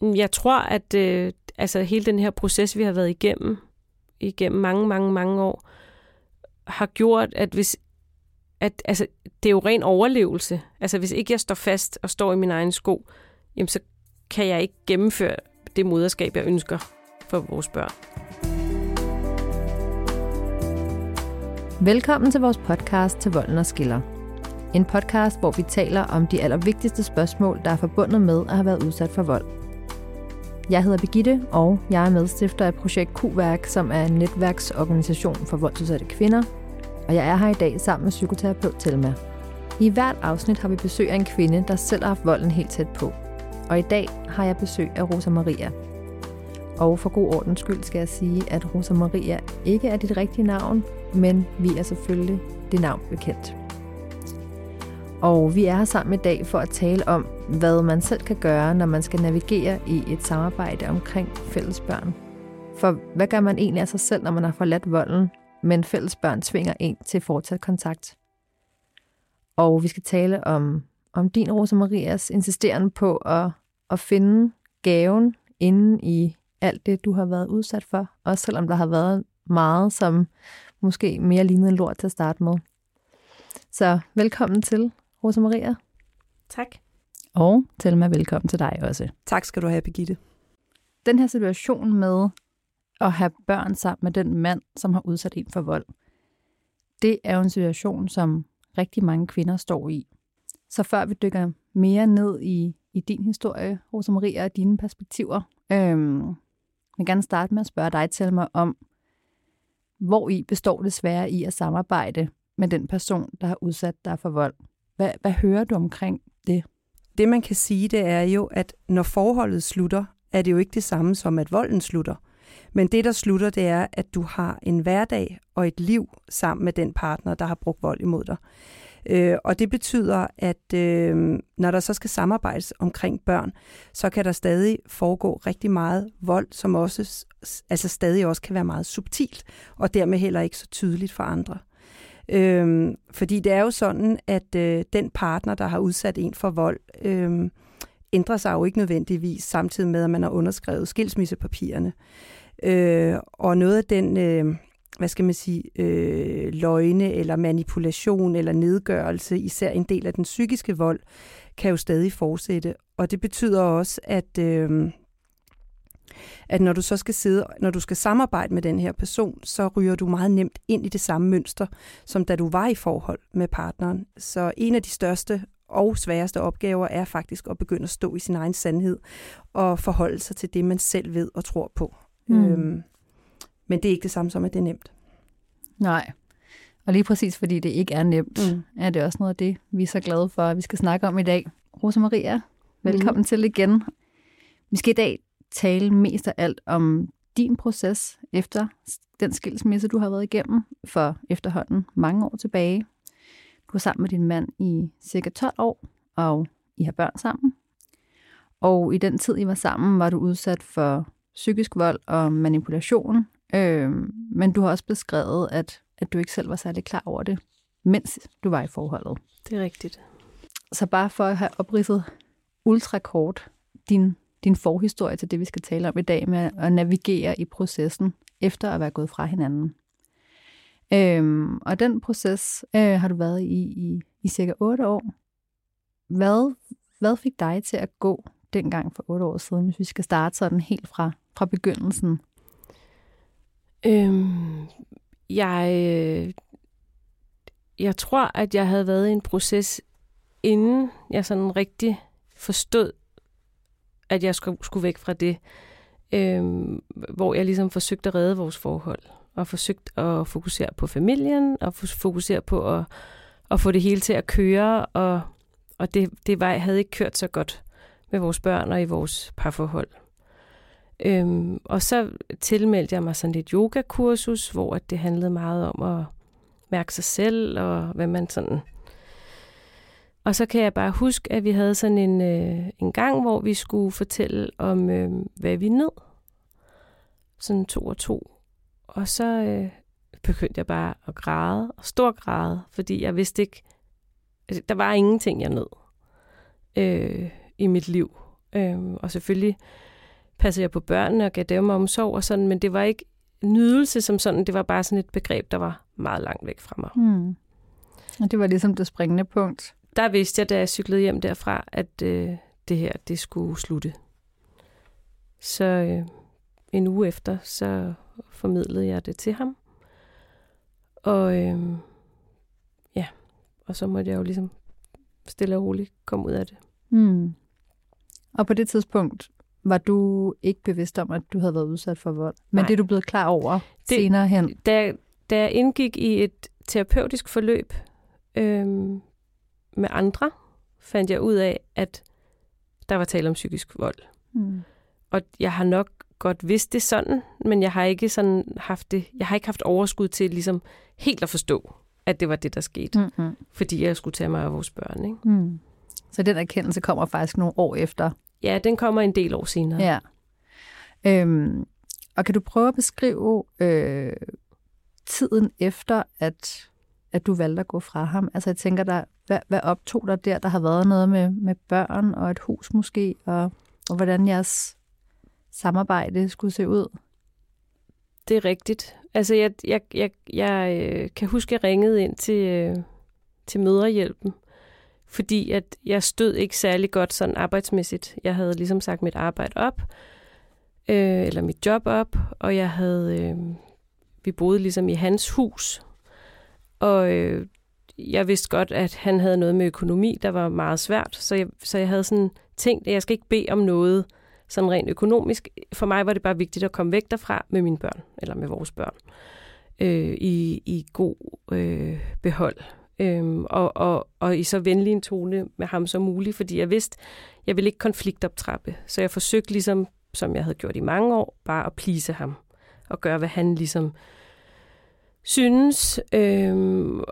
Mm, jeg tror, at øh, altså, hele den her proces, vi har været igennem, igennem mange, mange, mange år, har gjort, at hvis at altså, det er jo ren overlevelse. Altså, hvis ikke jeg står fast og står i min egen sko, jamen, så kan jeg ikke gennemføre det moderskab, jeg ønsker for vores børn. Velkommen til vores podcast til Volden og Skiller. En podcast, hvor vi taler om de allervigtigste spørgsmål, der er forbundet med at have været udsat for vold. Jeg hedder Begitte, og jeg er medstifter af projekt Q-værk, som er en netværksorganisation for voldsudsatte kvinder. Og jeg er her i dag sammen med psykoterapeut Telma. I hvert afsnit har vi besøg af en kvinde, der selv har haft volden helt tæt på. Og i dag har jeg besøg af Rosa Maria. Og for god ordens skyld skal jeg sige, at Rosa Maria ikke er dit rigtige navn, men vi er selvfølgelig det navn bekendt. Og vi er her sammen i dag for at tale om, hvad man selv kan gøre, når man skal navigere i et samarbejde omkring fælles børn. For hvad gør man egentlig af sig selv, når man har forladt volden, men fælles børn tvinger en til fortsat kontakt? Og vi skal tale om, om din, Rosa Marias, insisterende på at, at finde gaven inden i alt det, du har været udsat for, også selvom der har været meget, som måske mere lignede lort til at starte med. Så velkommen til, Rosa Maria. Tak. Og Thelma, velkommen til dig også. Tak skal du have, Birgitte. Den her situation med at have børn sammen med den mand, som har udsat en for vold, det er jo en situation, som rigtig mange kvinder står i. Så før vi dykker mere ned i, i din historie, Rosa Maria, og dine perspektiver, øhm, jeg vil gerne starte med at spørge dig, Thelma, om, hvor i består det svære i at samarbejde med den person, der har udsat dig for vold? Hvad, hvad hører du omkring det? Det man kan sige, det er jo, at når forholdet slutter, er det jo ikke det samme som, at volden slutter. Men det, der slutter, det er, at du har en hverdag og et liv sammen med den partner, der har brugt vold imod dig. Øh, og det betyder, at øh, når der så skal samarbejdes omkring børn, så kan der stadig foregå rigtig meget vold, som også altså stadig også kan være meget subtilt, og dermed heller ikke så tydeligt for andre. Øhm, fordi det er jo sådan, at øh, den partner, der har udsat en for vold, øh, ændrer sig jo ikke nødvendigvis samtidig med, at man har underskrevet skilsmissepapirerne. Øh, og noget af den, øh, hvad skal man sige, øh, løgne eller manipulation eller nedgørelse, især en del af den psykiske vold, kan jo stadig fortsætte. Og det betyder også, at... Øh, at når du så skal sidde, når du skal samarbejde med den her person, så ryger du meget nemt ind i det samme mønster, som da du var i forhold med partneren. Så en af de største og sværeste opgaver er faktisk at begynde at stå i sin egen sandhed og forholde sig til det, man selv ved og tror på. Mm. Øhm, men det er ikke det samme som, at det er nemt. Nej. Og lige præcis fordi det ikke er nemt, mm. er det også noget af det, vi er så glade for, at vi skal snakke om i dag. Rosa Maria, velkommen mm. til igen. Vi skal i dag tale mest af alt om din proces efter den skilsmisse, du har været igennem for efterhånden mange år tilbage. Du var sammen med din mand i cirka 12 år, og I har børn sammen. Og i den tid, I var sammen, var du udsat for psykisk vold og manipulation. Øh, men du har også beskrevet, at, at du ikke selv var særlig klar over det, mens du var i forholdet. Det er rigtigt. Så bare for at have opridset ultrakort din din forhistorie til det, vi skal tale om i dag, med at navigere i processen efter at være gået fra hinanden. Øhm, og den proces øh, har du været i, i i cirka 8 år. Hvad, hvad fik dig til at gå dengang for 8 år siden, hvis vi skal starte sådan helt fra, fra begyndelsen? Øhm, jeg, øh, jeg tror, at jeg havde været i en proces, inden jeg sådan rigtig forstod, at jeg skulle, skulle væk fra det, øh, hvor jeg ligesom forsøgte at redde vores forhold, og forsøgte at fokusere på familien, og fokusere på at, at få det hele til at køre, og, og det, det var, havde ikke kørt så godt med vores børn og i vores parforhold. Øhm, og så tilmeldte jeg mig sådan et yogakursus, hvor det handlede meget om at mærke sig selv, og hvad man sådan og så kan jeg bare huske, at vi havde sådan en, øh, en gang, hvor vi skulle fortælle om, øh, hvad vi nød. Sådan to og to. Og så øh, begyndte jeg bare at græde, og stor græde, fordi jeg vidste ikke, altså, der var ingenting, jeg nød øh, i mit liv. Øh, og selvfølgelig passede jeg på børnene og gav dem omsorg og sådan, men det var ikke nydelse som sådan, det var bare sådan et begreb, der var meget langt væk fra mig. Mm. Og det var ligesom det springende punkt. Der vidste jeg, da jeg cyklede hjem derfra, at øh, det her, det skulle slutte. Så øh, en uge efter, så formidlede jeg det til ham. Og øh, ja, og så måtte jeg jo ligesom stille og roligt komme ud af det. Hmm. Og på det tidspunkt var du ikke bevidst om, at du havde været udsat for vold. Men Nej. det er du blevet klar over Det- senere hen. Da, da jeg indgik i et terapeutisk forløb øh, med andre, fandt jeg ud af, at der var tale om psykisk vold. Hmm. Og jeg har nok godt vidst det sådan, men jeg har ikke sådan haft det, jeg har ikke haft overskud til ligesom helt at forstå, at det var det, der skete. Mm. Mm-hmm. Fordi jeg skulle tage mig af vores børn. Ikke? Hmm. Så den erkendelse kommer faktisk nogle år efter. Ja, den kommer en del år senere. Ja. Øhm, og kan du prøve at beskrive øh, tiden efter, at, at du valgte at gå fra ham? Altså jeg tænker, der, hvad, hvad optog dig der? Der har været noget med, med børn og et hus måske, og, og hvordan jeres samarbejde skulle se ud. Det er rigtigt. Altså, jeg, jeg, jeg, jeg øh, kan huske, at jeg ringede ind til, øh, til møderhjælpen, fordi at jeg stod ikke særlig godt sådan arbejdsmæssigt. Jeg havde ligesom sagt mit arbejde op, øh, eller mit job op, og jeg havde, øh, vi boede ligesom i hans hus, og øh, jeg vidste godt, at han havde noget med økonomi, der var meget svært, så jeg, så jeg havde sådan tænkt, at jeg skal ikke bede om noget sådan rent økonomisk. For mig var det bare vigtigt at komme væk derfra med mine børn, eller med vores børn, øh, i, i god øh, behold. Øhm, og, og, og i så venlig en tone med ham som muligt, fordi jeg vidste, jeg ville ikke konfliktoptrappe. Så jeg forsøgte ligesom, som jeg havde gjort i mange år, bare at plise ham og gøre, hvad han ligesom synes. øh,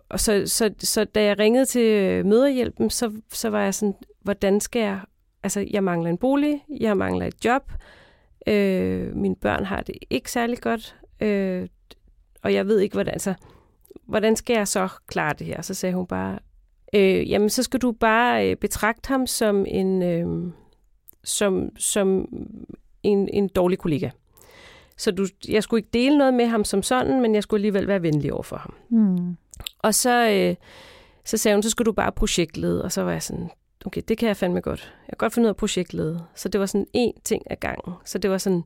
og så, så, så da jeg ringede til øh, møderhjælpen, så, så var jeg sådan, hvordan skal jeg... Altså, jeg mangler en bolig, jeg mangler et job, øh, mine børn har det ikke særlig godt, øh, og jeg ved ikke, hvordan... Altså, hvordan skal jeg så klare det her? Så sagde hun bare, øh, jamen så skal du bare øh, betragte ham som en, øh, som, som en, en dårlig kollega. Så du, jeg skulle ikke dele noget med ham som sådan, men jeg skulle alligevel være venlig over for ham. Hmm. Og så, øh, så sagde hun, så skulle du bare projektlede, og så var jeg sådan, okay, det kan jeg fandme godt. Jeg kan godt finde ud af projektlede. Så det var sådan én ting ad gangen. Så det var sådan,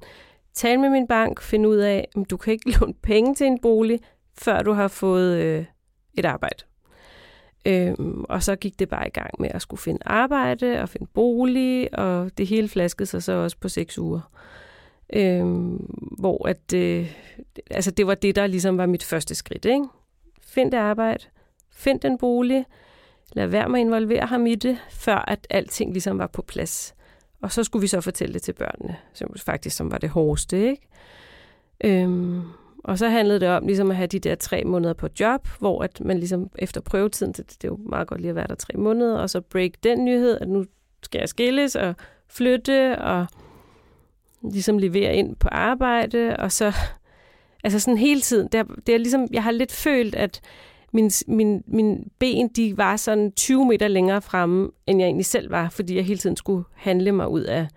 tale med min bank, finde ud af, om du kan ikke låne penge til en bolig, før du har fået øh, et arbejde. Øhm, og så gik det bare i gang med at skulle finde arbejde og finde bolig, og det hele flaskede sig så også på seks uger. Øhm, hvor at, øh, altså det var det, der ligesom var mit første skridt. Ikke? Find det arbejde, find den bolig, lad være med at involvere ham i det, før at alting ligesom var på plads. Og så skulle vi så fortælle det til børnene, som faktisk som var det hårdeste. Ikke? Øhm, og så handlede det om ligesom at have de der tre måneder på job, hvor at man ligesom efter prøvetiden, det, det er jo meget godt lige at være der tre måneder, og så break den nyhed, at nu skal jeg skilles og flytte og ligesom levere ind på arbejde, og så altså sådan hele tiden, det er, det er ligesom, jeg har lidt følt, at min, min, min ben, de var sådan 20 meter længere fremme, end jeg egentlig selv var, fordi jeg hele tiden skulle handle mig ud af,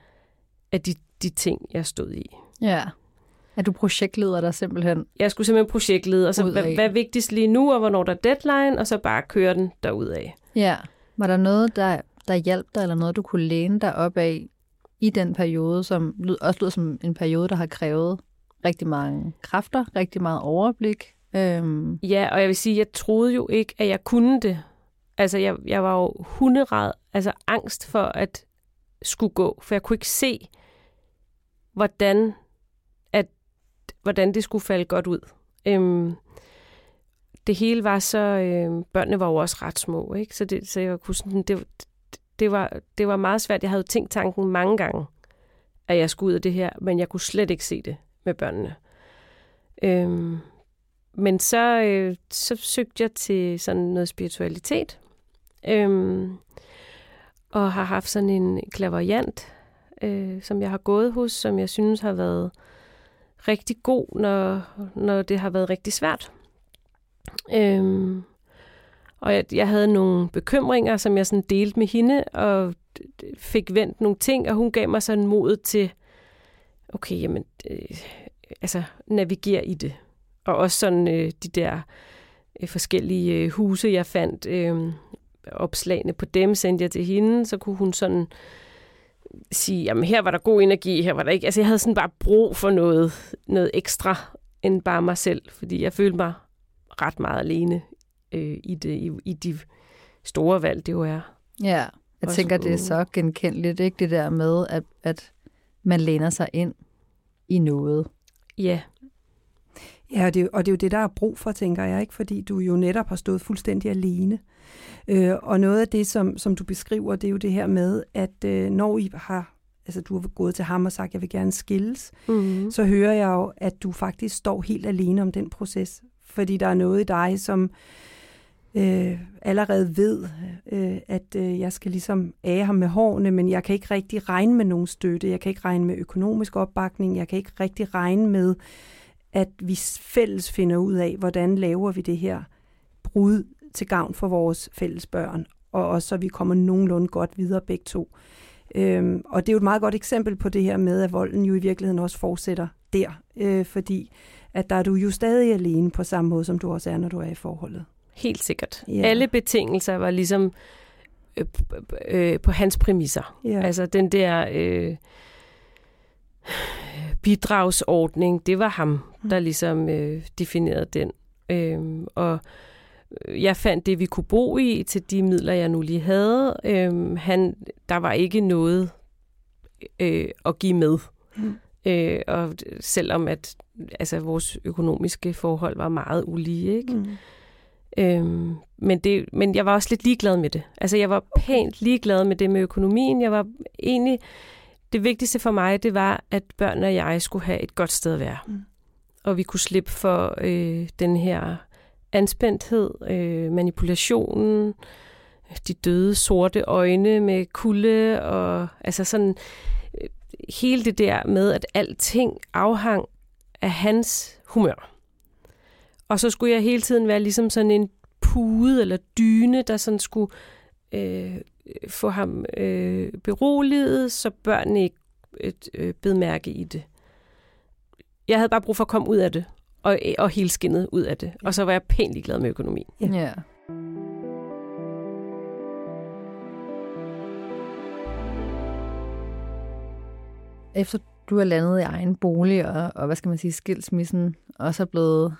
af de, de ting, jeg stod i. Ja. Er du projektleder der simpelthen? Jeg skulle simpelthen projektlede, og så hvad, hvad er vigtigst lige nu, og hvornår der er deadline, og så bare køre den derudad. Ja. Var der noget, der, der hjalp dig, eller noget, du kunne læne dig op af i den periode, som lyd- også lyder som en periode, der har krævet rigtig mange kræfter, rigtig meget overblik? Øhm, Ja, og jeg vil sige, jeg troede jo ikke, at jeg kunne det. Altså, jeg, jeg var jo hunderad, altså angst for at skulle gå, for jeg kunne ikke se, hvordan, at, hvordan det skulle falde godt ud. Øhm, det hele var så, øh, børnene var jo også ret små, ikke? Så, det, så jeg kunne sådan, det, det, var, det var meget svært. Jeg havde tænkt tanken mange gange, at jeg skulle ud af det her, men jeg kunne slet ikke se det med børnene. Øhm, men så, øh, så søgte jeg til sådan noget spiritualitet, øhm, og har haft sådan en klaverjant, øh, som jeg har gået hos, som jeg synes har været rigtig god, når, når det har været rigtig svært. Øhm, og jeg, jeg havde nogle bekymringer, som jeg sådan delte med hende, og fik vendt nogle ting, og hun gav mig sådan mod til, okay, jamen, øh, altså navigere i det. Og også sådan øh, de der øh, forskellige øh, huse, jeg fandt, øh, opslagene på dem sendte jeg til hende, så kunne hun sådan sige, jamen her var der god energi, her var der ikke. Altså jeg havde sådan bare brug for noget, noget ekstra end bare mig selv, fordi jeg følte mig ret meget alene øh, i, det, i, i de store valg, det jo er. Ja, jeg Også tænker, det er så genkendeligt, ikke det der med, at, at man læner sig ind i noget. Ja, Ja, og det, og det er jo det, der er brug for, tænker jeg, ikke? fordi du jo netop har stået fuldstændig alene. Øh, og noget af det, som, som du beskriver, det er jo det her med, at øh, når I har, altså du har gået til ham og sagt, jeg vil gerne skilles, mm-hmm. så hører jeg jo, at du faktisk står helt alene om den proces. Fordi der er noget i dig, som øh, Øh, allerede ved, øh, at øh, jeg skal ligesom ære ham med hårene, men jeg kan ikke rigtig regne med nogen støtte. Jeg kan ikke regne med økonomisk opbakning. Jeg kan ikke rigtig regne med, at vi fælles finder ud af, hvordan laver vi det her brud til gavn for vores fælles børn, og også så vi kommer nogenlunde godt videre begge to. Øhm, og det er jo et meget godt eksempel på det her med, at volden jo i virkeligheden også fortsætter der, øh, fordi at der er du jo stadig alene på samme måde, som du også er, når du er i forholdet helt sikkert. Ja. Alle betingelser var ligesom øh, øh, på hans præmisser. Ja. Altså den der øh, bidragsordning, det var ham, der ligesom øh, definerede den. Øhm, og jeg fandt det, vi kunne bo i, til de midler, jeg nu lige havde. Øhm, han, der var ikke noget øh, at give med. Mm. Øh, og selvom at altså, vores økonomiske forhold var meget ulige, ikke? Mm. Øhm, men, det, men jeg var også lidt ligeglad med det. Altså, jeg var pænt ligeglad med det med økonomien. Jeg var egentlig... Det vigtigste for mig, det var, at børnene og jeg skulle have et godt sted at være. Mm. Og vi kunne slippe for øh, den her anspændthed, øh, manipulationen, de døde sorte øjne med kulde, og altså sådan øh, hele det der med, at alting afhang af hans humør. Og så skulle jeg hele tiden være ligesom sådan en pude eller dyne, der sådan skulle øh, få ham øh, beroliget, så børnene ikke øh, bed mærke i det. Jeg havde bare brug for at komme ud af det, og, og hele skinnet ud af det. Og så var jeg pænt glad med økonomi. Ja. ja. Efter du er landet i egen bolig, og, og hvad skal man sige, skilsmissen, også er blevet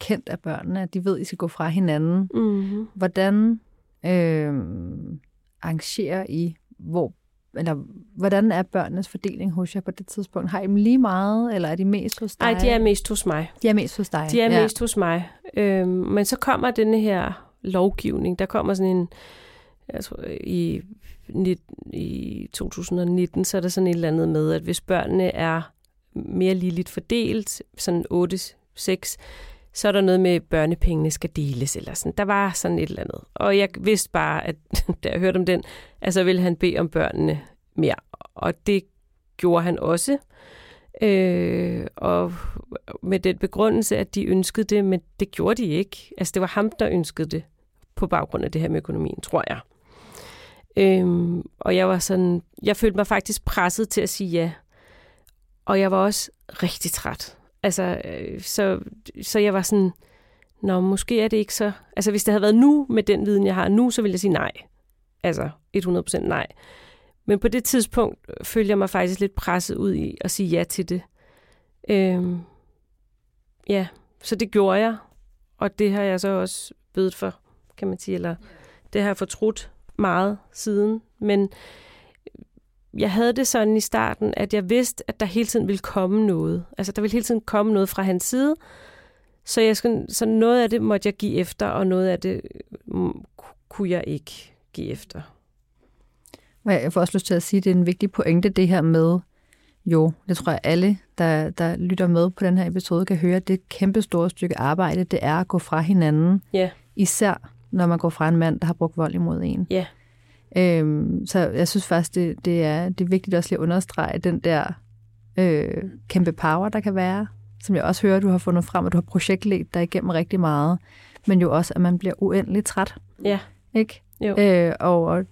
kendt af børnene, at de ved, at I skal gå fra hinanden. Mm-hmm. Hvordan øh, arrangerer I, hvor, eller hvordan er børnenes fordeling hos jer på det tidspunkt? Har I dem lige meget, eller er de mest hos dig? Nej, de er mest hos mig. de er mest hos dig. De er ja. mest hos mig. Øhm, men så kommer denne her lovgivning. Der kommer sådan en... Tror, i, i 2019, så er der sådan et eller andet med, at hvis børnene er mere ligeligt fordelt, sådan 8-6, så er der noget med, at børnepengene skal deles, eller sådan. Der var sådan et eller andet. Og jeg vidste bare, at da jeg hørte om den, altså ville han bede om børnene mere. Og det gjorde han også. Øh, og med den begrundelse, at de ønskede det, men det gjorde de ikke. Altså det var ham, der ønskede det, på baggrund af det her med økonomien, tror jeg. Øhm, og jeg var sådan, jeg følte mig faktisk presset til at sige ja. Og jeg var også rigtig træt. Altså, øh, så, så jeg var sådan, nå, måske er det ikke så... Altså, hvis det havde været nu, med den viden, jeg har nu, så ville jeg sige nej. Altså, 100% nej. Men på det tidspunkt følte jeg mig faktisk lidt presset ud i at sige ja til det. Øhm, ja, så det gjorde jeg. Og det har jeg så også bedt for, kan man sige. Eller det har jeg fortrudt meget siden. Men jeg havde det sådan i starten, at jeg vidste, at der hele tiden ville komme noget. Altså, der ville hele tiden komme noget fra hans side. Så, jeg skal, så noget af det måtte jeg give efter, og noget af det mm, kunne jeg ikke give efter. Jeg får også lyst til at sige, at det er en vigtig pointe, det her med, jo, det tror jeg alle, der, der lytter med på den her episode, kan høre, at det et kæmpe store stykke arbejde, det er at gå fra hinanden. Ja. Især når man går fra en mand, der har brugt vold imod en. Ja. Øhm, så jeg synes faktisk, det, det, er, det er vigtigt også lige at understrege den der øh, kæmpe power, der kan være, som jeg også hører, du har fundet frem, at du har projektledt dig igennem rigtig meget, men jo også, at man bliver uendelig træt. Ja. Ikke? Jo. Øh, og, og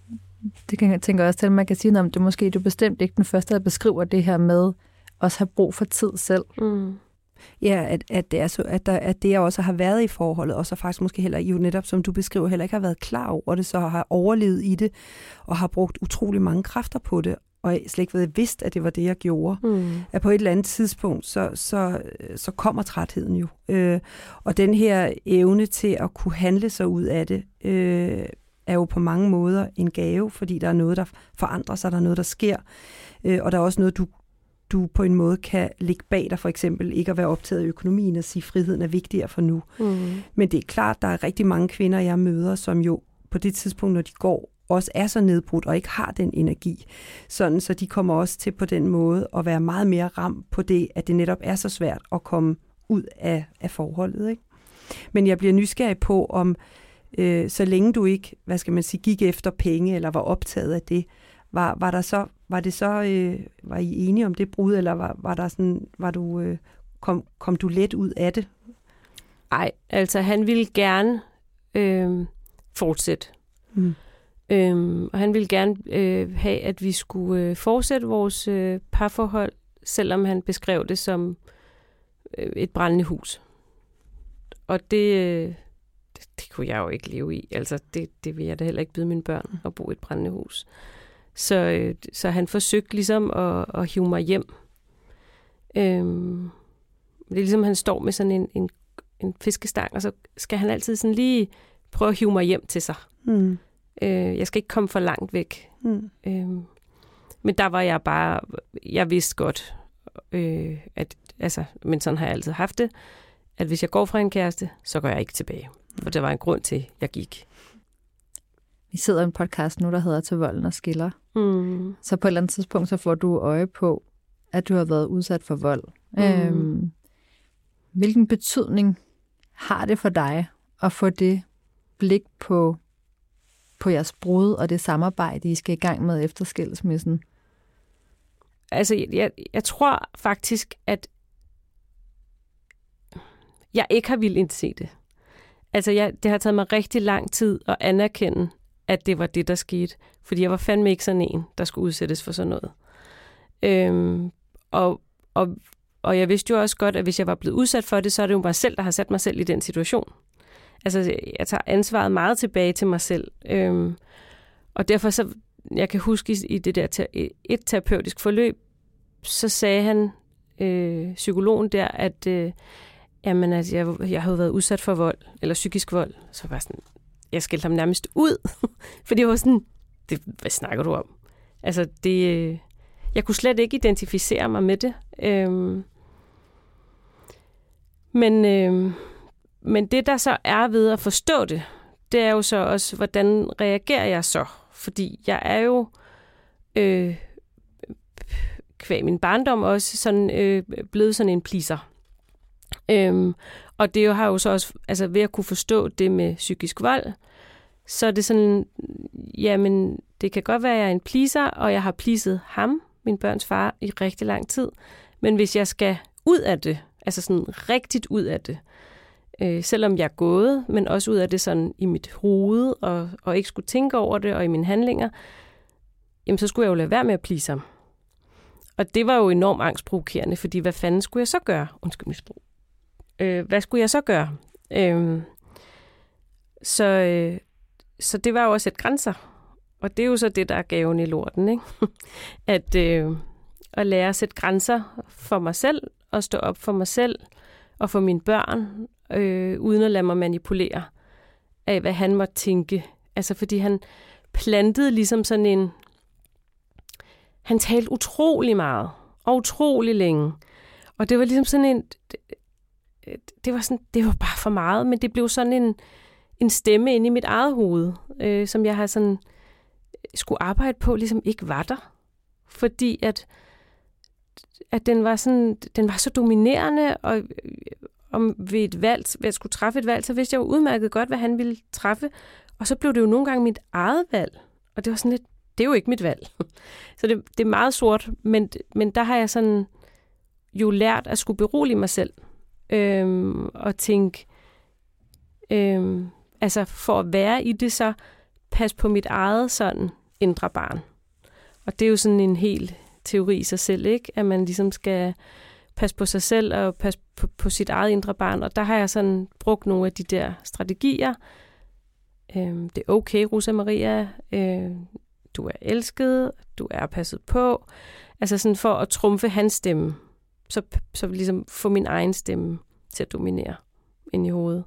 Det kan jeg tænke også til, at man kan sige om, det måske du bestemt ikke den første, der beskriver det her med også have brug for tid selv. Mm. Ja, at, at, det er så, at, der, at det, jeg også har været i forholdet, og så faktisk måske heller, jo netop som du beskriver, heller ikke har været klar over det, så har overlevet i det, og har brugt utrolig mange kræfter på det, og slet ikke ved vidst, at det var det, jeg gjorde. Mm. At på et eller andet tidspunkt, så, så, så kommer trætheden jo. Øh, og den her evne til at kunne handle sig ud af det, øh, er jo på mange måder en gave, fordi der er noget, der forandrer sig, der er noget, der sker, øh, og der er også noget, du, du på en måde kan ligge bag dig, for eksempel ikke at være optaget af økonomien og sige, at friheden er vigtigere for nu. Mm. Men det er klart, der er rigtig mange kvinder, jeg møder, som jo på det tidspunkt, når de går, også er så nedbrudt og ikke har den energi. Sådan, så de kommer også til på den måde at være meget mere ramt på det, at det netop er så svært at komme ud af, af forholdet. Ikke? Men jeg bliver nysgerrig på, om øh, så længe du ikke, hvad skal man sige, gik efter penge eller var optaget af det, var, var der så var det så øh, var I enige om det brud eller var, var der sådan var du øh, kom, kom du let ud af det? Ej, altså han ville gerne øh, fortsætte. Mm. Øhm, og han ville gerne øh, have, at vi skulle øh, fortsætte vores øh, parforhold, selvom han beskrev det som øh, et brændende hus. Og det, øh, det, det kunne jeg jo ikke leve i. Altså, det, det vil jeg da heller ikke byde mine børn at bo i et brændende hus. Så, øh, så han forsøgte ligesom at, at hive mig hjem. Øhm, det er ligesom, han står med sådan en, en, en fiskestang, og så skal han altid sådan lige prøve at hive mig hjem til sig. Mm. Øh, jeg skal ikke komme for langt væk. Mm. Øh, men der var jeg bare, jeg vidste godt, øh, at, altså, men sådan har jeg altid haft det, at hvis jeg går fra en kæreste, så går jeg ikke tilbage. For der var en grund til, at jeg gik. Vi sidder i en podcast nu, der hedder Til volden og skiller. Mm. Så på et eller andet tidspunkt, så får du øje på, at du har været udsat for vold. Mm. Øhm, hvilken betydning har det for dig at få det blik på, på jeres brud og det samarbejde, I skal i gang med efter skilsmissen? Altså, jeg, jeg tror faktisk, at jeg ikke har vildt indse det. Altså, jeg, det har taget mig rigtig lang tid at anerkende, at det var det, der skete. Fordi jeg var fandme ikke sådan en, der skulle udsættes for sådan noget. Øhm, og, og, og jeg vidste jo også godt, at hvis jeg var blevet udsat for det, så er det jo mig selv, der har sat mig selv i den situation. Altså, jeg tager ansvaret meget tilbage til mig selv. Øhm, og derfor så, jeg kan huske i, i det der et terapeutisk forløb, så sagde han, øh, psykologen der, at øh, jamen, at jeg, jeg havde været udsat for vold, eller psykisk vold. Så var jeg sådan, jeg skældte ham nærmest ud, fordi jeg var sådan, det, hvad snakker du om? Altså, det, øh, jeg kunne slet ikke identificere mig med det. Øhm, men, øhm, men det, der så er ved at forstå det, det er jo så også, hvordan reagerer jeg så? Fordi jeg er jo øh, kvæg min barndom også sådan, øh, blevet sådan en pleaser. Øhm, og det jo har jo så også, altså ved at kunne forstå det med psykisk vold, så er det sådan, jamen, det kan godt være, at jeg er en pleaser, og jeg har pleaset ham, min børns far, i rigtig lang tid. Men hvis jeg skal ud af det, altså sådan rigtigt ud af det, øh, selvom jeg er gået, men også ud af det sådan i mit hoved, og, og ikke skulle tænke over det, og i mine handlinger, jamen så skulle jeg jo lade være med at please ham. Og det var jo enormt angstprovokerende, fordi hvad fanden skulle jeg så gøre? Undskyld misbrug. Øh, hvad skulle jeg så gøre? Øh, så, øh, så det var jo også et grænser. Og det er jo så det, der er gaven i lorten, ikke? at, øh, at lære at sætte grænser for mig selv, og stå op for mig selv og for mine børn, øh, uden at lade mig manipulere af, hvad han måtte tænke. Altså fordi han plantede ligesom sådan en... Han talte utrolig meget, og utrolig længe. Og det var ligesom sådan en... Det, det var, sådan, det var bare for meget, men det blev sådan en, en stemme inde i mit eget hoved, øh, som jeg har sådan øh, skulle arbejde på, ligesom ikke var der. Fordi at, at den var sådan, den var så dominerende, og øh, om ved et valg, ved at skulle træffe et valg, så vidste jeg jo udmærket godt, hvad han ville træffe. Og så blev det jo nogle gange mit eget valg. Og det var sådan lidt, det er jo ikke mit valg. Så det, det er meget sort, men, men der har jeg sådan jo lært at skulle berolige mig selv. Øhm, og tænke, øhm, altså for at være i det, så pas på mit eget sådan indre barn. Og det er jo sådan en hel teori i sig selv, ikke? At man ligesom skal passe på sig selv og passe på, på sit eget indre barn. Og der har jeg sådan brugt nogle af de der strategier. Øhm, det er okay, Rosa Maria. Øh, du er elsket. Du er passet på. Altså sådan for at trumfe hans stemme. Så, så ligesom få min egen stemme til at dominere ind i hovedet.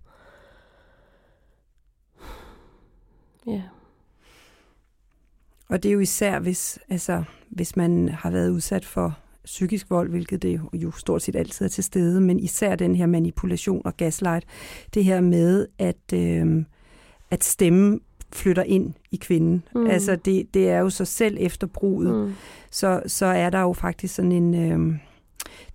Ja. Og det er jo især, hvis, altså, hvis man har været udsat for psykisk vold, hvilket det jo stort set altid er til stede, men især den her manipulation og gaslight, det her med, at, øh, at stemme flytter ind i kvinden. Mm. Altså det, det er jo så selv efter bruget, mm. så, så er der jo faktisk sådan en øh,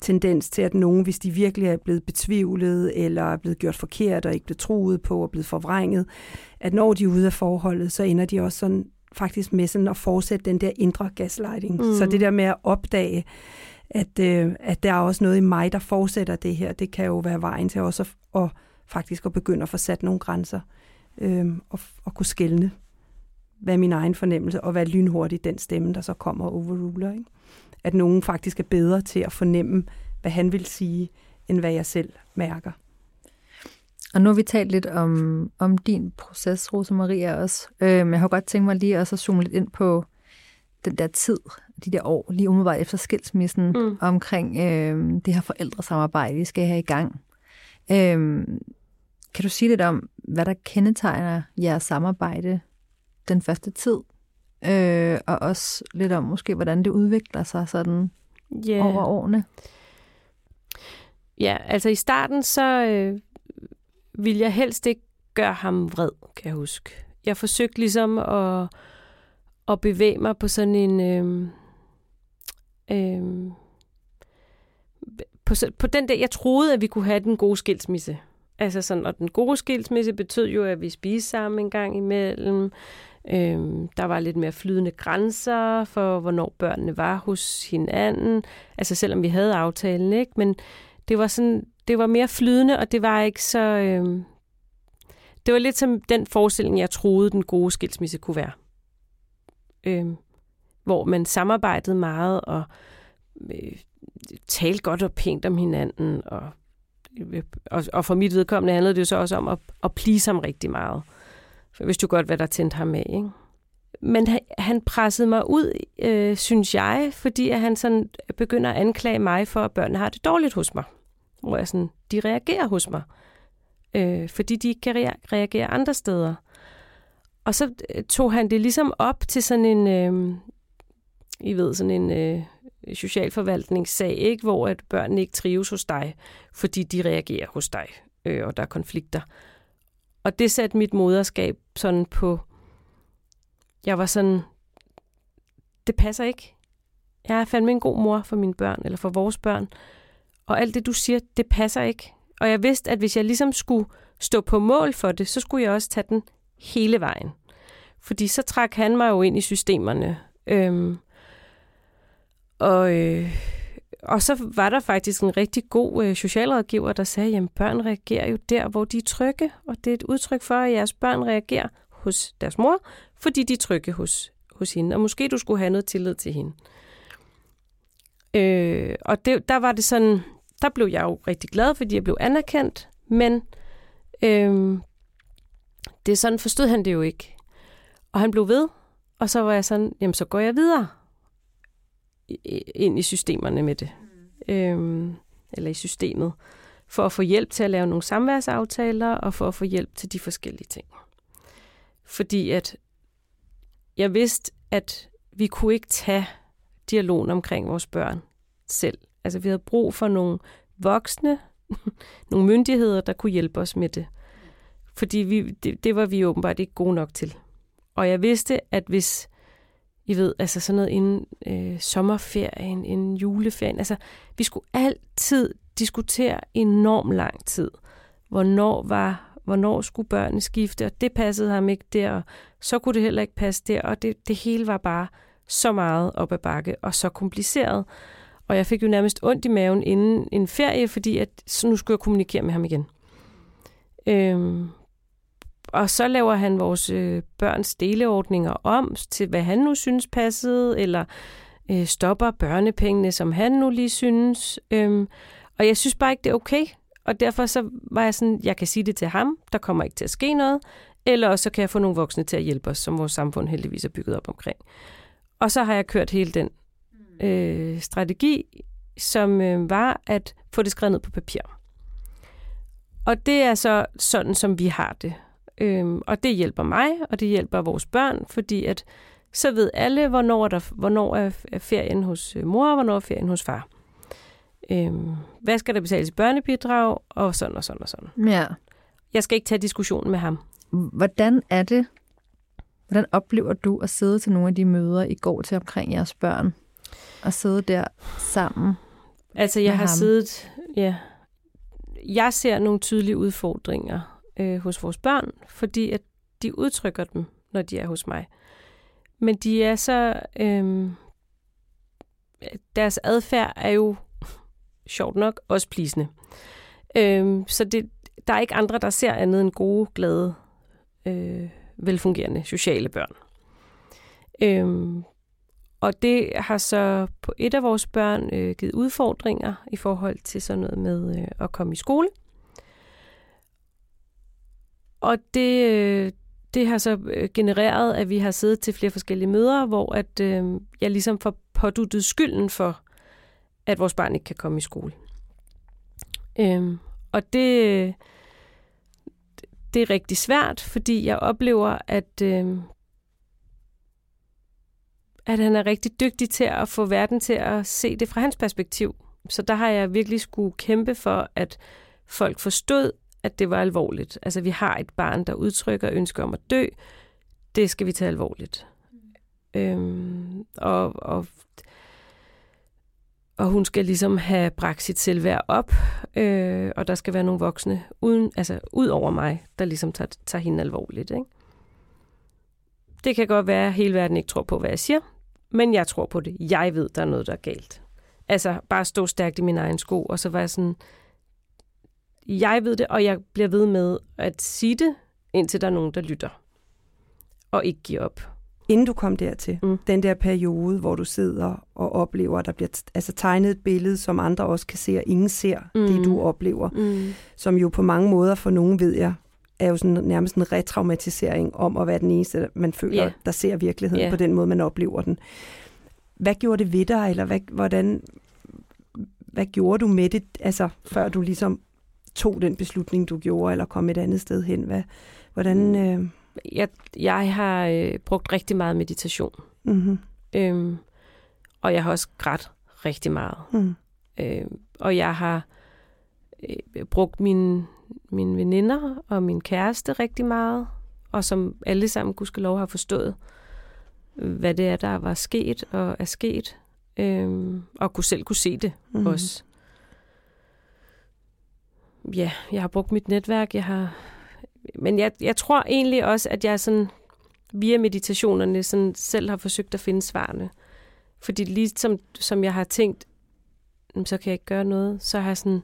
tendens til, at nogen, hvis de virkelig er blevet betvivlet, eller er blevet gjort forkert, og ikke blevet troet på, og blevet forvrænget, at når de er ude af forholdet, så ender de også sådan faktisk med sådan at fortsætte den der indre gaslighting. Mm. Så det der med at opdage, at, øh, at der er også noget i mig, der fortsætter det her, det kan jo være vejen til også at, at faktisk at begynde at få sat nogle grænser øh, og, og kunne skælne, hvad min egen fornemmelse, og hvad lynhurtigt den stemme, der så kommer og overruler. Ikke? At nogen faktisk er bedre til at fornemme, hvad han vil sige, end hvad jeg selv mærker. Og nu har vi talt lidt om, om din proces, Rosa Maria, også. Øh, men jeg har godt tænkt mig lige også at zoome lidt ind på den der tid, de der år, lige umiddelbart efter skilsmissen, mm. omkring øh, det her forældresamarbejde, vi skal have i gang. Øh, kan du sige lidt om, hvad der kendetegner jeres samarbejde den første tid? Øh, og også lidt om måske, hvordan det udvikler sig sådan yeah. over årene? Ja, altså i starten, så øh, ville jeg helst ikke gøre ham vred, kan jeg huske. Jeg forsøgte ligesom at, at bevæge mig på sådan en... Øh, øh, på, på den der, jeg troede, at vi kunne have den gode skilsmisse. Altså sådan, og den gode skilsmisse betød jo, at vi spiste sammen en gang imellem. Øhm, der var lidt mere flydende grænser for, hvornår børnene var hos hinanden. Altså selvom vi havde aftalen, ikke? Men det var sådan, det var mere flydende, og det var ikke så... Øhm, det var lidt som den forestilling, jeg troede, den gode skilsmisse kunne være. Øhm, hvor man samarbejdede meget og øh, talte godt og pænt om hinanden, og øh, og, og for mit vedkommende handlede det jo så også om at, at please ham rigtig meget. For hvis du godt, hvad der tændte ham af, ikke? Men han, han pressede mig ud, øh, synes jeg, fordi at han sådan øh, begynder at anklage mig for, at børnene har det dårligt hos mig. Hvor jeg sådan, de reagerer hos mig. Øh, fordi de ikke kan reagere andre steder. Og så øh, tog han det ligesom op til sådan en, øh, I ved, sådan en øh, socialforvaltningssag, ikke? hvor at børnene ikke trives hos dig, fordi de reagerer hos dig, øh, og der er konflikter. Og det satte mit moderskab sådan på, jeg var sådan, det passer ikke. Jeg er fandme en god mor for mine børn, eller for vores børn. Og alt det, du siger, det passer ikke. Og jeg vidste, at hvis jeg ligesom skulle stå på mål for det, så skulle jeg også tage den hele vejen. Fordi så trak han mig jo ind i systemerne. Øhm, og, øh, og så var der faktisk en rigtig god øh, socialrådgiver, der sagde, at børn reagerer jo der, hvor de er trygge. Og det er et udtryk for, at jeres børn reagerer hos deres mor, fordi de er trygge hos, hos hende. Og måske du skulle have noget tillid til hende. Øh, og det, der var det sådan, der blev jeg jo rigtig glad, fordi jeg blev anerkendt, men øh, det er sådan forstod han det jo ikke. Og han blev ved, og så var jeg sådan, jamen så går jeg videre ind i systemerne med det. Mm. Øhm, eller i systemet. For at få hjælp til at lave nogle samværsaftaler, og for at få hjælp til de forskellige ting. Fordi at jeg vidste, at vi kunne ikke tage dialogen omkring vores børn selv. Altså vi havde brug for nogle voksne, nogle myndigheder, der kunne hjælpe os med det. Fordi vi, det, det var vi åbenbart ikke gode nok til. Og jeg vidste, at hvis i ved, altså sådan noget inden øh, sommerferien, inden juleferien. Altså, vi skulle altid diskutere enormt lang tid. Hvornår var, hvornår skulle børnene skifte, og det passede ham ikke der, og så kunne det heller ikke passe der, og det, det hele var bare så meget op ad bakke, og så kompliceret. Og jeg fik jo nærmest ondt i maven inden en ferie, fordi at, så nu skulle jeg kommunikere med ham igen. Øhm, og så laver han vores øh, børns deleordninger om til, hvad han nu synes passede, eller øh, stopper børnepengene, som han nu lige synes. Øhm, og jeg synes bare ikke, det er okay. Og derfor så var jeg sådan, jeg kan sige det til ham, der kommer ikke til at ske noget, eller også så kan jeg få nogle voksne til at hjælpe os, som vores samfund heldigvis er bygget op omkring. Og så har jeg kørt hele den øh, strategi, som øh, var at få det skrevet ned på papir. Og det er så sådan, som vi har det. Øhm, og det hjælper mig, og det hjælper vores børn, fordi at så ved alle, hvornår er, der, hvornår er ferien hos øh, mor, og hvornår er ferien hos far. Øhm, hvad skal der betales i børnebidrag, og sådan og sådan og sådan. Ja. Jeg skal ikke tage diskussionen med ham. Hvordan er det, hvordan oplever du at sidde til nogle af de møder, I går til omkring jeres børn? Og sidde der sammen Altså, jeg har ham? siddet... Ja, jeg ser nogle tydelige udfordringer øh, hos vores børn, fordi at de udtrykker dem, når de er hos mig. Men de er så... Øh, deres adfærd er jo sjovt nok også plisende. Øh, så det, der er ikke andre, der ser andet end gode, glade, øh, velfungerende sociale børn. Øh, og det har så på et af vores børn øh, givet udfordringer i forhold til sådan noget med øh, at komme i skole. Og det, øh, det har så øh, genereret, at vi har siddet til flere forskellige møder, hvor at øh, jeg ligesom får påduttet skylden for, at vores barn ikke kan komme i skole. Øhm, og det, det er rigtig svært, fordi jeg oplever, at, øh, at han er rigtig dygtig til at få verden til at se det fra hans perspektiv. Så der har jeg virkelig skulle kæmpe for, at folk forstod, at det var alvorligt. Altså, vi har et barn, der udtrykker ønske om at dø. Det skal vi tage alvorligt. Øhm, og, og, og hun skal ligesom have bragt sit selvværd op, øh, og der skal være nogle voksne uden, altså, ud over mig, der ligesom tager, tager hende alvorligt. Ikke? Det kan godt være, at hele verden ikke tror på, hvad jeg siger, men jeg tror på det. Jeg ved, der er noget, der er galt. Altså, bare stå stærkt i min egen sko, og så var jeg sådan, jeg ved det, og jeg bliver ved med at sige det, indtil der er nogen, der lytter. Og ikke giver op. Inden du kom dertil, Mm. mm. den der periode, hvor du sidder og oplever, at der bliver altså tegnet et billede, som andre også kan se, og ingen ser mm. Mm. det, du oplever, Mm. som jo på mange måder for nogen, ved jeg, er jo sådan nærmest en retraumatisering om at være den eneste, man føler, yeah. der ser virkeligheden yeah. på den måde, man oplever den. Hvad gjorde det ved dig, eller hvad, hvordan, hvad gjorde du med det, altså før du ligesom tog den beslutning, du gjorde, eller kom et andet sted hen? Hvad, hvordan... Øh, Jeg, jeg har øh, brugt rigtig meget meditation. mm-hmm, Øhm, og jeg har også grædt rigtig meget. mm, Øhm, og jeg har øh, brugt mine, mine veninder og min kæreste rigtig meget. Og som alle sammen gudskelov har forstået, øh, hvad det er, der var sket og er sket. Øhm, og kunne selv kunne se det mm, mm. også. Ja, jeg har brugt mit netværk, jeg har... Men jeg, jeg tror egentlig også, at jeg sådan via meditationerne sådan selv har forsøgt at finde svarene. Fordi lige som, jeg har tænkt, "Jamen, så kan jeg ikke gøre noget, så har jeg sådan...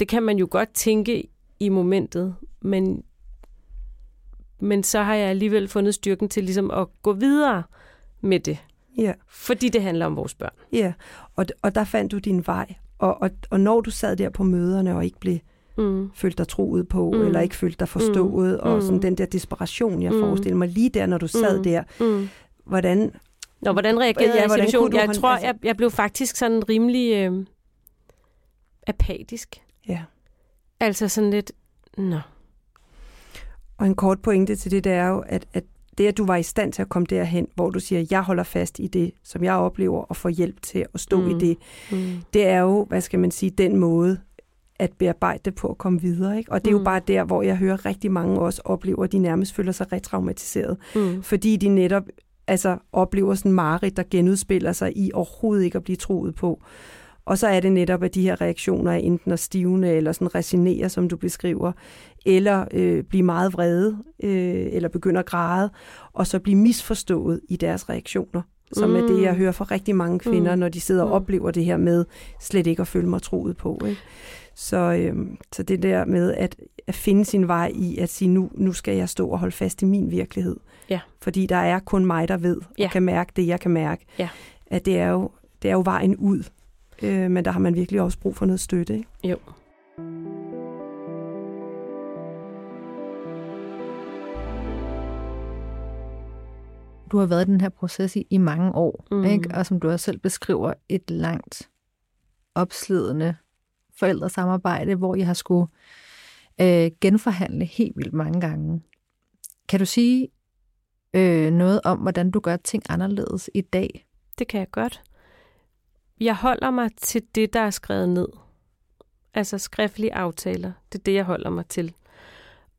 Det kan man jo godt tænke i momentet, men, men så har jeg alligevel fundet styrken til ligesom at gå videre med det. Ja. Fordi det handler om vores børn. Ja, og, og der fandt du din vej. Og, og, og når du sad der på møderne og ikke blev Mm. følt dig troet på, Mm. eller ikke følte dig forstået, mm. og sådan Mm. den der desperation, jeg Mm. forestiller mig lige der, når du sad Mm. der, Mm. hvordan... Nå, hvordan reagerede Ja, jeg i situationen? Jeg tror, altså- jeg, jeg blev faktisk sådan rimelig øh, apatisk. Ja. Altså sådan lidt, nå. Og en kort pointe til det, det er jo, at, at det, at du var i stand til at komme derhen, hvor du siger, jeg holder fast i det, som jeg oplever, og får hjælp til at stå Mm. mm. i det, Mm. det er jo, hvad skal man sige, den måde at bearbejde det på at komme videre. Ikke? Og det er Mm. jo bare der, hvor jeg hører rigtig mange også oplever, at de nærmest føler sig retraumatiseret. Mm. fordi de netop altså, oplever sådan en mareridt, der genudspiller sig i overhovedet ikke at blive troet på. Og så er det netop, at de her reaktioner er enten at stivne, eller sådan resinere, som du beskriver, eller øh, blive meget vrede, øh, eller begynde at græde, og så blive misforstået i deres reaktioner. som mm. er det, jeg Mm. hører fra rigtig mange kvinder, Mm. når de sidder og Mm. oplever det her med slet ikke at føle mig troet på. Ikke? Så, øhm, så det der med at, at finde sin vej i at sige, nu, nu skal jeg stå og holde fast i min virkelighed. Ja. Fordi der er kun mig, der ved Ja. og kan mærke det, jeg kan mærke. Ja. At det er jo, det er jo vejen ud. Øh, men der har man virkelig også brug for noget støtte. Ikke? Jo. Du har været i den her proces i, i mange år, Mm. ikke? og som du også selv beskriver, et langt opslidende forældresamarbejde, hvor jeg har skulle øh, genforhandle helt vildt mange gange. Kan du sige øh, noget om, hvordan du gør ting anderledes i dag? Det kan jeg godt. Jeg holder mig til det, der er skrevet ned. Altså skriftlige aftaler. Det er det, jeg holder mig til.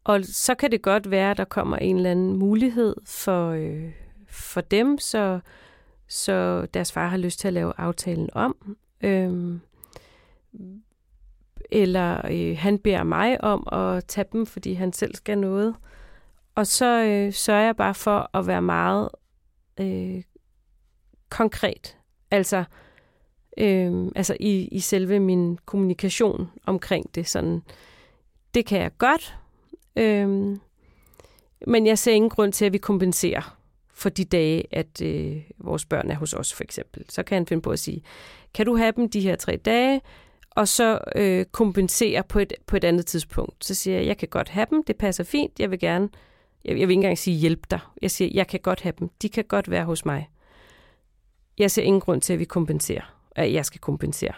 Og så kan det godt være, at der kommer en eller anden mulighed for, øh, for dem, så, så deres far har lyst til at lave aftalen om. Øhm, eller øh, han beder mig om at tage dem, fordi han selv skal noget. Og så øh, sørger jeg bare for at være meget øh, konkret. Altså, øh, altså i, i selve min kommunikation omkring det. Sådan, det kan jeg godt, øh, men jeg ser ingen grund til, at vi kompenserer for de dage, at øh, vores børn er hos os, for eksempel. Så kan han finde på at sige, kan du have dem de her tre dage, og så øh, kompensere på et, på et andet tidspunkt. Så siger jeg, jeg kan godt have dem, det passer fint, jeg vil gerne, jeg, jeg vil ikke engang sige hjælp dig. Jeg siger, jeg kan godt have dem, de kan godt være hos mig. Jeg ser ingen grund til, at vi kompenserer, at jeg skal kompensere.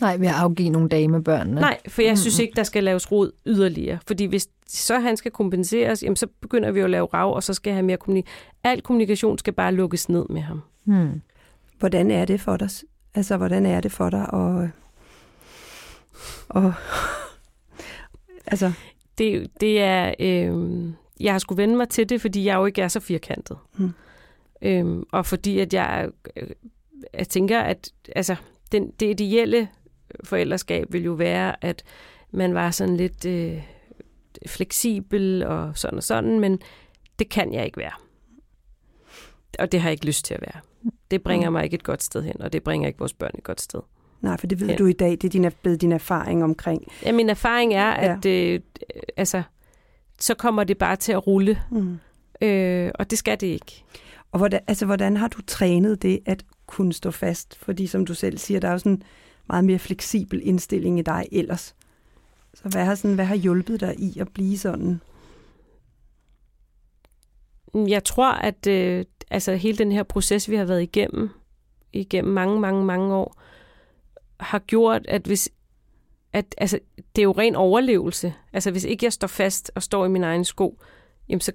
Nej, ved at afgive nogle dage med børnene. Nej, for jeg synes ikke, der skal laves rod yderligere. Fordi hvis så han skal kompenseres, jamen så begynder vi jo at lave rav, og så skal have mere kommunikation. Al kommunikation skal bare lukkes ned med ham. Hmm. Hvordan er det for dig? Altså, hvordan er det for dig at... Og, altså, Det, det er... Øh, jeg har skulle vende mig til det, fordi jeg jo ikke er så firkantet. Mm. Øhm, og fordi at jeg, øh, jeg tænker, at altså, den, det ideelle forældreskab vil jo være, at man var sådan lidt øh, fleksibel og sådan og sådan, men det kan jeg ikke være. Og det har jeg ikke lyst til at være. Det bringer Mm. mig ikke et godt sted hen, og det bringer ikke vores børn et godt sted. nej, for det ved Ja. ja. du i dag, det er din, blevet din erfaring omkring. Ja, min erfaring er, Ja. at øh, altså, så kommer det bare til at rulle, Mm. øh, og det skal det ikke. Og hvordan, altså, hvordan har du trænet det at kunne stå fast? Fordi som du selv siger, der er jo sådan meget mere fleksibel indstilling i dig ellers. Så hvad har, sådan, hvad har hjulpet dig i at blive sådan? Jeg tror, at øh, altså, hele den her proces, vi har været igennem, igennem mange, mange, mange år, har gjort, at hvis at, altså, det er jo ren overlevelse. Altså, hvis ikke jeg står fast og står i min egen sko, jamen, så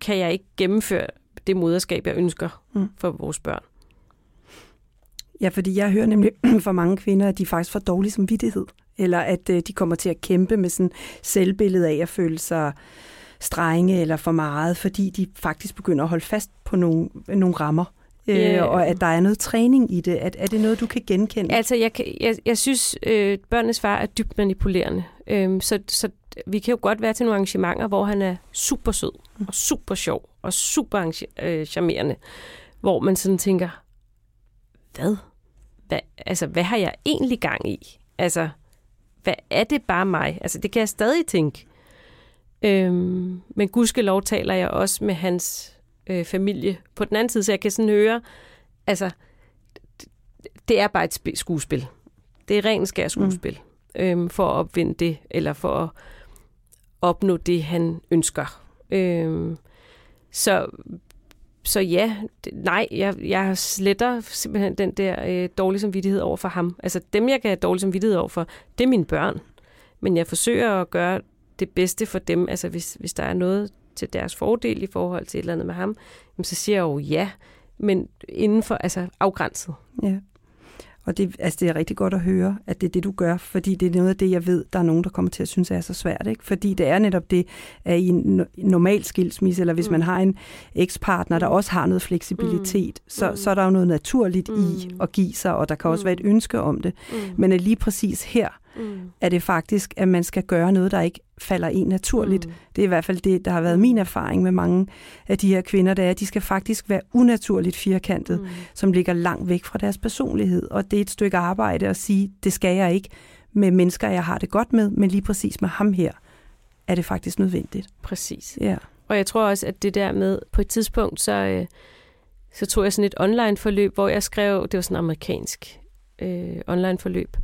kan jeg ikke gennemføre det moderskab, jeg ønsker Mm. for vores børn. Ja, fordi jeg hører nemlig for mange kvinder, at de faktisk får dårlig samvittighed. Eller at øh, de kommer til at kæmpe med sådan selvbillede af at føle sig strenge eller for meget, fordi de faktisk begynder at holde fast på nogle, nogle rammer. Øh, Ja. og at der er noget træning i det. At, er det noget, du kan genkende? Altså, jeg, jeg, jeg synes, øh, børnenes far er dybt manipulerende. Øhm, så, så vi kan jo godt være til nogle arrangementer, hvor han er super sød og super sjov og super øh, charmerende. Hvor man sådan tænker, hvad? hvad? Altså, hvad har jeg egentlig gang i? Altså, hvad er det bare mig? Altså, det kan jeg stadig tænke. Øhm, men gudskelov taler jeg også med hans øh, familie på den anden side, så jeg kan sådan høre, altså, det, er bare et sp- skuespil. Det er ren skær skuespil, mm. øhm, for at opvinde det, eller for at opnå det, han ønsker. Øhm, så, så ja, det, nej, jeg, jeg sletter simpelthen den der øh, dårlige samvittighed over for ham. Altså dem, jeg kan have dårlig samvittighed over for, det er mine børn. Men jeg forsøger at gøre det bedste for dem. Altså hvis, hvis der er noget til deres fordel i forhold til et eller andet med ham, jamen, så siger jeg jo ja, men inden for, altså afgrænset. Ja. Og det, altså det er rigtig godt at høre, at det er det, du gør, fordi det er noget af det, jeg ved, der er nogen, der kommer til at synes er så svært. Ikke? Fordi det er netop det, at i en no- normal skilsmisse, eller hvis Mm. man har en ekspartner, der Mm. også har noget fleksibilitet, Mm. så, Mm. så er der jo noget naturligt i Mm. at give sig, og der kan også Mm. være et ønske om det. Mm. Men at lige præcis her, mm. er det faktisk, at man skal gøre noget, der ikke falder en naturligt. Mm. Det er i hvert fald det, der har været min erfaring med mange af de her kvinder, der er, at de skal faktisk være unaturligt firkantet, mm. som ligger langt væk fra deres personlighed. Og det er et stykke arbejde at sige, det skal jeg ikke med mennesker, jeg har det godt med, men lige præcis med ham her, er det faktisk nødvendigt. Præcis. Ja. Og jeg tror også, at det der med, på et tidspunkt, så, øh, så tog jeg sådan et online-forløb, hvor jeg skrev, det var sådan amerikansk øh, online-forløb, øh,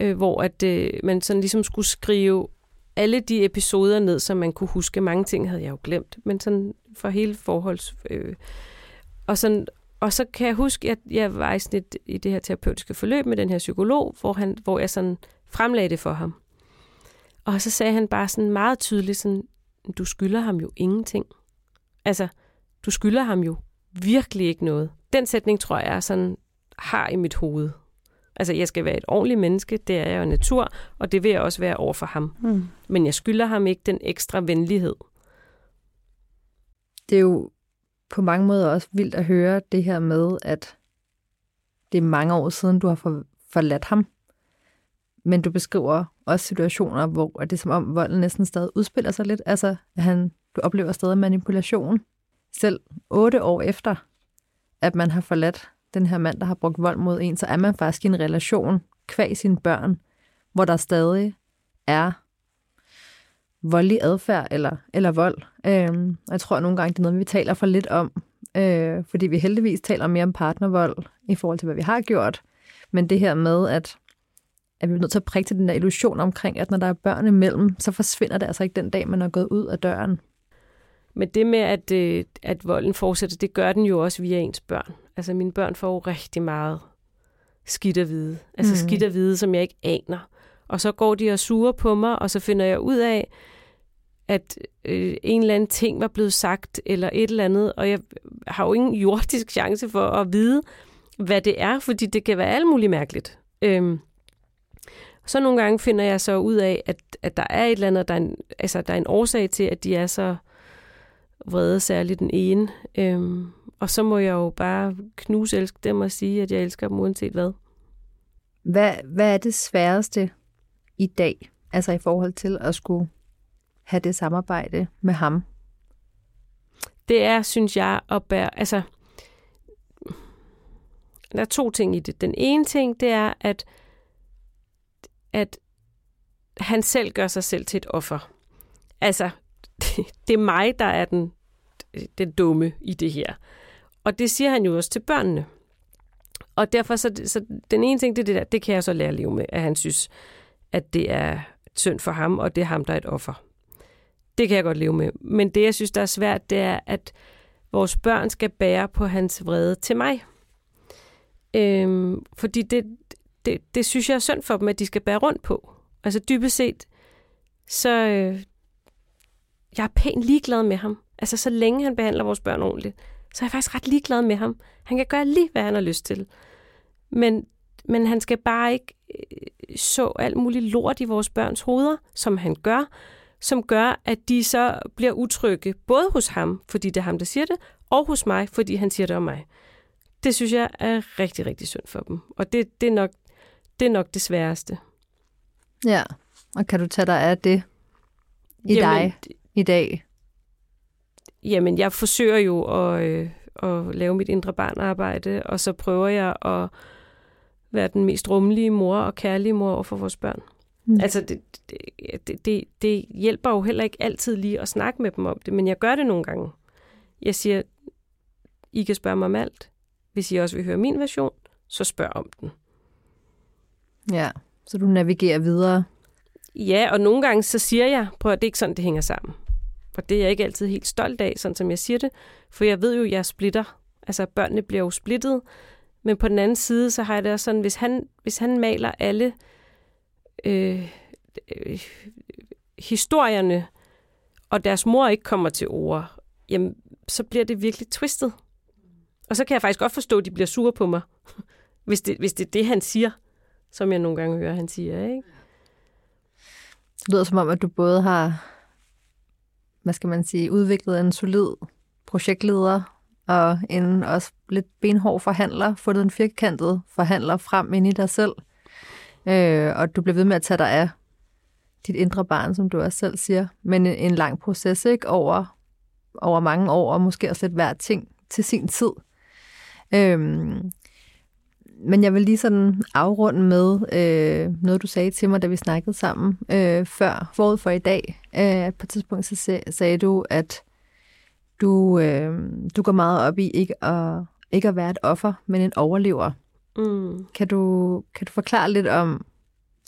Øh, hvor at øh, man sådan ligesom skulle skrive alle de episoder ned, som man kunne huske. Mange ting havde jeg jo glemt, men sådan for hele forholds... Øh, og, sådan, og så kan jeg huske, at jeg var i, sådan et, i det her terapeutiske forløb med den her psykolog, hvor, han, hvor jeg sådan fremlagde det for ham. Og så sagde han bare sådan meget tydeligt sådan, du skylder ham jo ingenting. Altså, du skylder ham jo virkelig ikke noget. Den sætning tror jeg sådan har i mit hoved. Altså, jeg skal være et ordentligt menneske, det er jeg jo natur, og det vil jeg også være over for ham. Mm. Men jeg skylder ham ikke den ekstra venlighed. Det er jo på mange måder også vildt at høre det her med, at det er mange år siden, du har forladt ham. Men du beskriver også situationer, hvor det er som om volden næsten stadig udspiller sig lidt. Altså, at han, du oplever stadig manipulation. Selv otte år efter, at man har forladt den her mand, der har brugt vold mod en, så er man faktisk i en relation kvæg sine børn, hvor der stadig er voldelig adfærd eller, eller vold. Øhm, jeg tror at nogle gange, det er noget, vi taler for lidt om, øh, fordi vi heldigvis taler mere om partnervold i forhold til, hvad vi har gjort. Men det her med, at, at vi er nødt til at prikke til den der illusion omkring, at når der er børn imellem, så forsvinder det altså ikke den dag, man er gået ud af døren. Men det med, at, øh, at volden fortsætter, det gør den jo også via ens børn. Altså mine børn får jo rigtig meget skidt at vide. Altså mm. skidt at vide, som jeg ikke aner. Og så går de og suger på mig, og så finder jeg ud af, at øh, en eller anden ting var blevet sagt, eller et eller andet, og jeg har jo ingen jordisk chance for at vide, hvad det er, fordi det kan være alt muligt mærkeligt. Øhm, så nogle gange finder jeg så ud af, at, at der er et eller andet, der er en, altså, der er en årsag til, at de er så vrede, særligt den ene. Øhm, og så må jeg jo bare knuse elske dem og sige, at jeg elsker dem uanset hvad. Hvad, hvad er det sværeste i dag, altså i forhold til at skulle have det samarbejde med ham? Det er, synes jeg, at bære, altså, der er to ting i det. Den ene ting, det er, at, at han selv gør sig selv til et offer. Altså, det, det er mig, der er den, den dumme i det her. Og det siger han jo også til børnene. Og derfor så, så den ene ting, det er det der, det kan jeg så lære at leve med, at han synes, at det er synd for ham, og det er ham, der er et offer. Det kan jeg godt leve med. Men det, jeg synes, der er svært, det er, at vores børn skal bære på hans vrede til mig. Øhm, fordi det, det, det synes jeg er synd for dem, at de skal bære rundt på. Altså dybest set, så øh, jeg er pænt ligeglad med ham. Altså så længe han behandler vores børn ordentligt, så er jeg faktisk ret ligeglad med ham. Han kan gøre lige, hvad han har lyst til. Men, men han skal bare ikke øh, så alt muligt lort i vores børns hoveder, som han gør, som gør, at de så bliver utrygge, både hos ham, fordi det er ham, der siger det, og hos mig, fordi han siger det om mig. Det synes jeg er rigtig, rigtig synd for dem. Og det, det, er, nok, det er nok det sværeste. Ja, og kan du tage dig af det i Jamen, dig i dag? Jamen, jeg forsøger jo at, øh, at lave mit indre barnarbejde, og så prøver jeg at være den mest rummelige mor og kærlige mor over for vores børn. Mm. Altså, det, det, det, det hjælper jo heller ikke altid lige at snakke med dem om det, men jeg gør det nogle gange. Jeg siger, I kan spørge mig om alt. Hvis I også vil høre min version, så spørg om den. Ja, så du navigerer videre. Ja, og nogle gange så siger jeg, prøv at det er ikke sådan, det hænger sammen. Og det er jeg ikke altid helt stolt af, sådan som jeg siger det. For jeg ved jo, at jeg splitter. Altså, børnene bliver jo splittet. Men på den anden side, så har jeg det også sådan, hvis han, hvis han maler alle øh, øh, historierne, og deres mor ikke kommer til ord, jamen, så bliver det virkelig twistet. Og så kan jeg faktisk godt forstå, at de bliver sure på mig, hvis det, hvis det er det, han siger, som jeg nogle gange hører, han siger. Ikke? Det lyder som om, at du både har hvad skal man sige, udviklet en solid projektleder og en også lidt benhård forhandler, fundet en firkantet forhandler frem ind i dig selv. øh, og du bliver ved med at tage dig af dit indre barn, som du også selv siger, men en, en lang proces, ikke? Over, over mange år, og måske også lidt hver ting til sin tid. Øhm, men jeg vil lige sådan afrunde med øh, noget, du sagde til mig, da vi snakkede sammen øh, før, forud for i dag. Øh, på et tidspunkt så sagde du, at du, øh, du går meget op i ikke at, ikke at være et offer, men en overlever. Mm. Kan, du, kan du forklare lidt om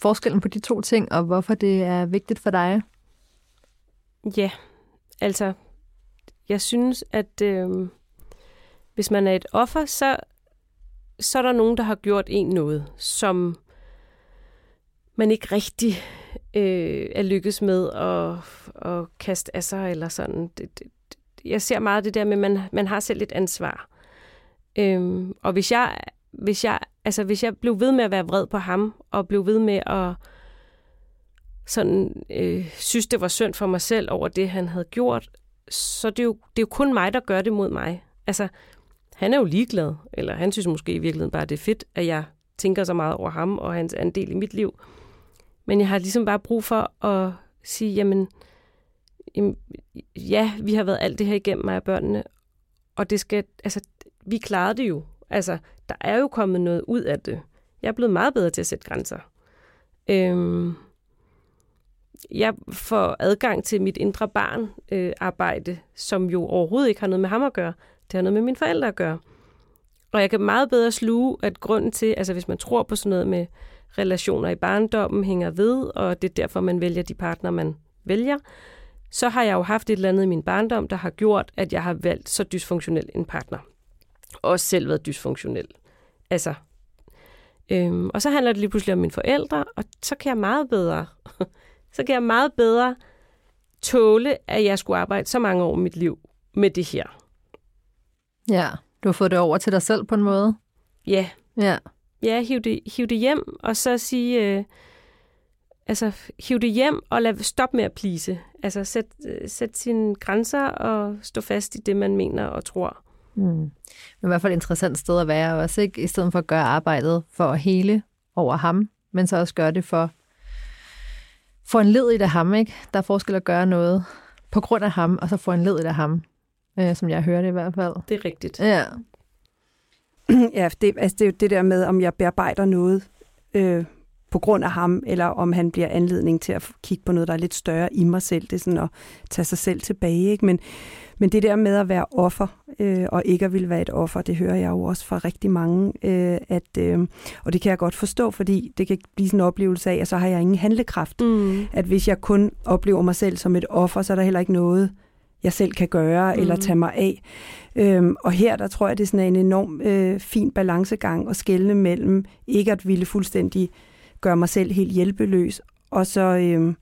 forskellen på de to ting, og hvorfor det er vigtigt for dig? Ja, altså, jeg synes, at øh, hvis man er et offer, så, så er der nogen, der har gjort en noget, som man ikke rigtig øh, er lykkes med at, at kaste af sig, eller sådan. Det, det, jeg ser meget det der med, at man, man har selv et ansvar. Øhm, og hvis jeg, hvis, jeg, altså, hvis jeg blev ved med at være vred på ham, og blev ved med at sådan, øh, synes, det var synd for mig selv over det, han havde gjort, så det er, jo, det er jo kun mig, der gør det mod mig. Altså, han er jo ligeglad, eller han synes måske i virkeligheden bare, det er fedt, at jeg tænker så meget over ham og hans andel i mit liv. Men jeg har ligesom bare brug for at sige, jamen, jamen ja, vi har været alt det her igennem mig og børnene, og det skal, altså, vi klarede det jo. Altså, der er jo kommet noget ud af det. Jeg er blevet meget bedre til at sætte grænser. Øhm, jeg får adgang til mit indre barn øh, arbejde, som jo overhovedet ikke har noget med ham at gøre. Det har noget med mine forældre at gøre. Og jeg kan meget bedre sluge, at grunden til, altså hvis man tror på sådan noget med relationer i barndommen hænger ved, og det er derfor, man vælger de partner, man vælger, så har jeg jo haft et eller andet i min barndom, der har gjort, at jeg har valgt så dysfunktionel en partner. Også selv været dysfunktionel. Altså, øhm, og så handler det lige pludselig om mine forældre, og så kan jeg meget bedre, så kan jeg meget bedre tåle, at jeg skulle arbejde så mange år i mit liv med det her. Ja, du har fået det over til dig selv på en måde. Ja. Ja. Ja, hiv det, hiv det hjem, og så sige, øh, altså hiv det hjem og lad stop med at plise. Altså sæt, øh, sæt sine grænser og stå fast i det, man mener og tror. Mm. Men i hvert fald et interessant sted at være også, ikke? I stedet for at gøre arbejdet for at hele over ham, men så også gøre det for, for en led i det ham, ikke? Der er forskel at gøre noget på grund af ham, og så få en led i det ham, øh, som jeg hørte i hvert fald. Det er rigtigt. Ja. Ja, det, altså det er jo det der med, om jeg bearbejder noget øh, på grund af ham, eller om han bliver anledning til at kigge på noget, der er lidt større i mig selv. Det er sådan at tage sig selv tilbage. Ikke? Men, men det der med at være offer, øh, og ikke at ville være et offer, det hører jeg jo også fra rigtig mange. Øh, at, øh, og det kan jeg godt forstå, fordi det kan blive sådan en oplevelse af, at så har jeg ingen handlekraft. Mm. At hvis jeg kun oplever mig selv som et offer, så er der heller ikke noget, jeg selv kan gøre mm. eller tage mig af. Øhm, og her, der tror jeg, det er sådan en enorm øh, fin balancegang at skelne mellem ikke at ville fuldstændig gøre mig selv helt hjælpeløs, og så øh,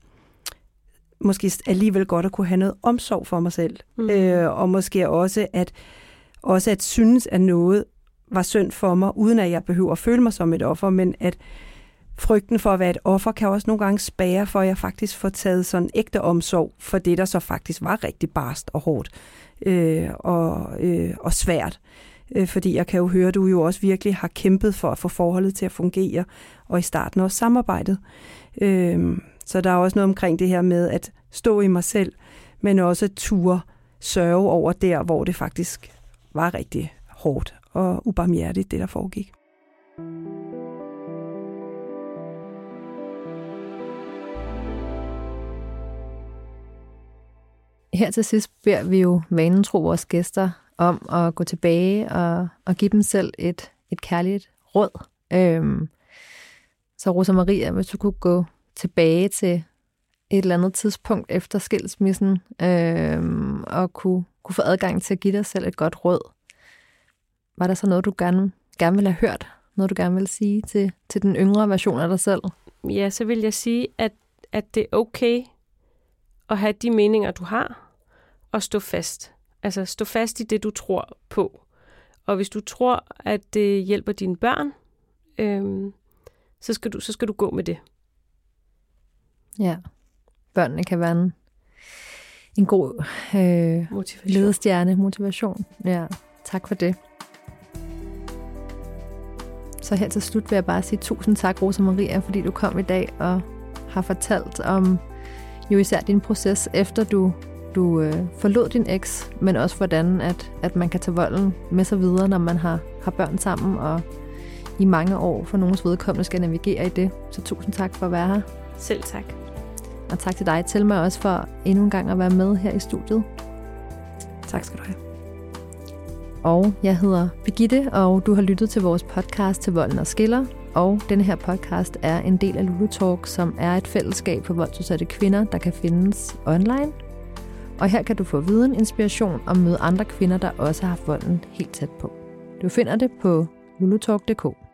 måske alligevel godt at kunne have noget omsorg for mig selv. Mm. Øh, og måske også at, også at synes, at noget var synd for mig, uden at jeg behøver at føle mig som et offer, men at frygten for at være et offer kan også nogle gange spære for, at jeg faktisk får taget sådan ægte omsorg for det, der så faktisk var rigtig barst og hårdt øh, og, øh, og svært. Øh, fordi jeg kan jo høre, at du jo også virkelig har kæmpet for at få forholdet til at fungere, og i starten også samarbejdet. Øh, så der er også noget omkring det her med at stå i mig selv, men også ture sørge over der, hvor det faktisk var rigtig hårdt og ubarmhjertigt, det der foregik. Her til sidst beder vi jo vanen tro vores gæster om at gå tilbage og, og give dem selv et, et kærligt råd. Øhm, så Rosa Maria, hvis du kunne gå tilbage til et eller andet tidspunkt efter skilsmissen, øhm, og kunne, kunne få adgang til at give dig selv et godt råd, var der så noget, du gerne, gerne ville have hørt? Noget, du gerne ville sige til, til den yngre version af dig selv? Ja, så vil jeg sige, at, at det er okay at have de meninger, du har, og stå fast. Altså stå fast i det, du tror på. Og hvis du tror, at det hjælper dine børn, øhm, så, skal du, så skal du gå med det. Ja. Børnene kan være en, en god øh, motivation. ledestjerne, motivation. Ja, tak for det. Så her til slut vil jeg bare sige tusind tak, Rosa Maria, fordi du kom i dag og har fortalt om jo især din proces, efter du, du øh, forlod din eks, men også hvordan, at, at man kan tage volden med sig videre, når man har, har børn sammen, og i mange år for nogens vedkommende skal navigere i det. Så tusind tak for at være her. Selv tak. Og tak til dig, Telma, også for endnu en gang at være med her i studiet. Tak skal du have. Og jeg hedder Birgitte, og du har lyttet til vores podcast til Volden og Skiller. Og denne her podcast er en del af Lulu Talk, som er et fællesskab for voldsudsatte kvinder, der kan findes online. Og her kan du få viden, inspiration og møde andre kvinder, der også har haft volden helt tæt på. Du finder det på lulutalk.dk.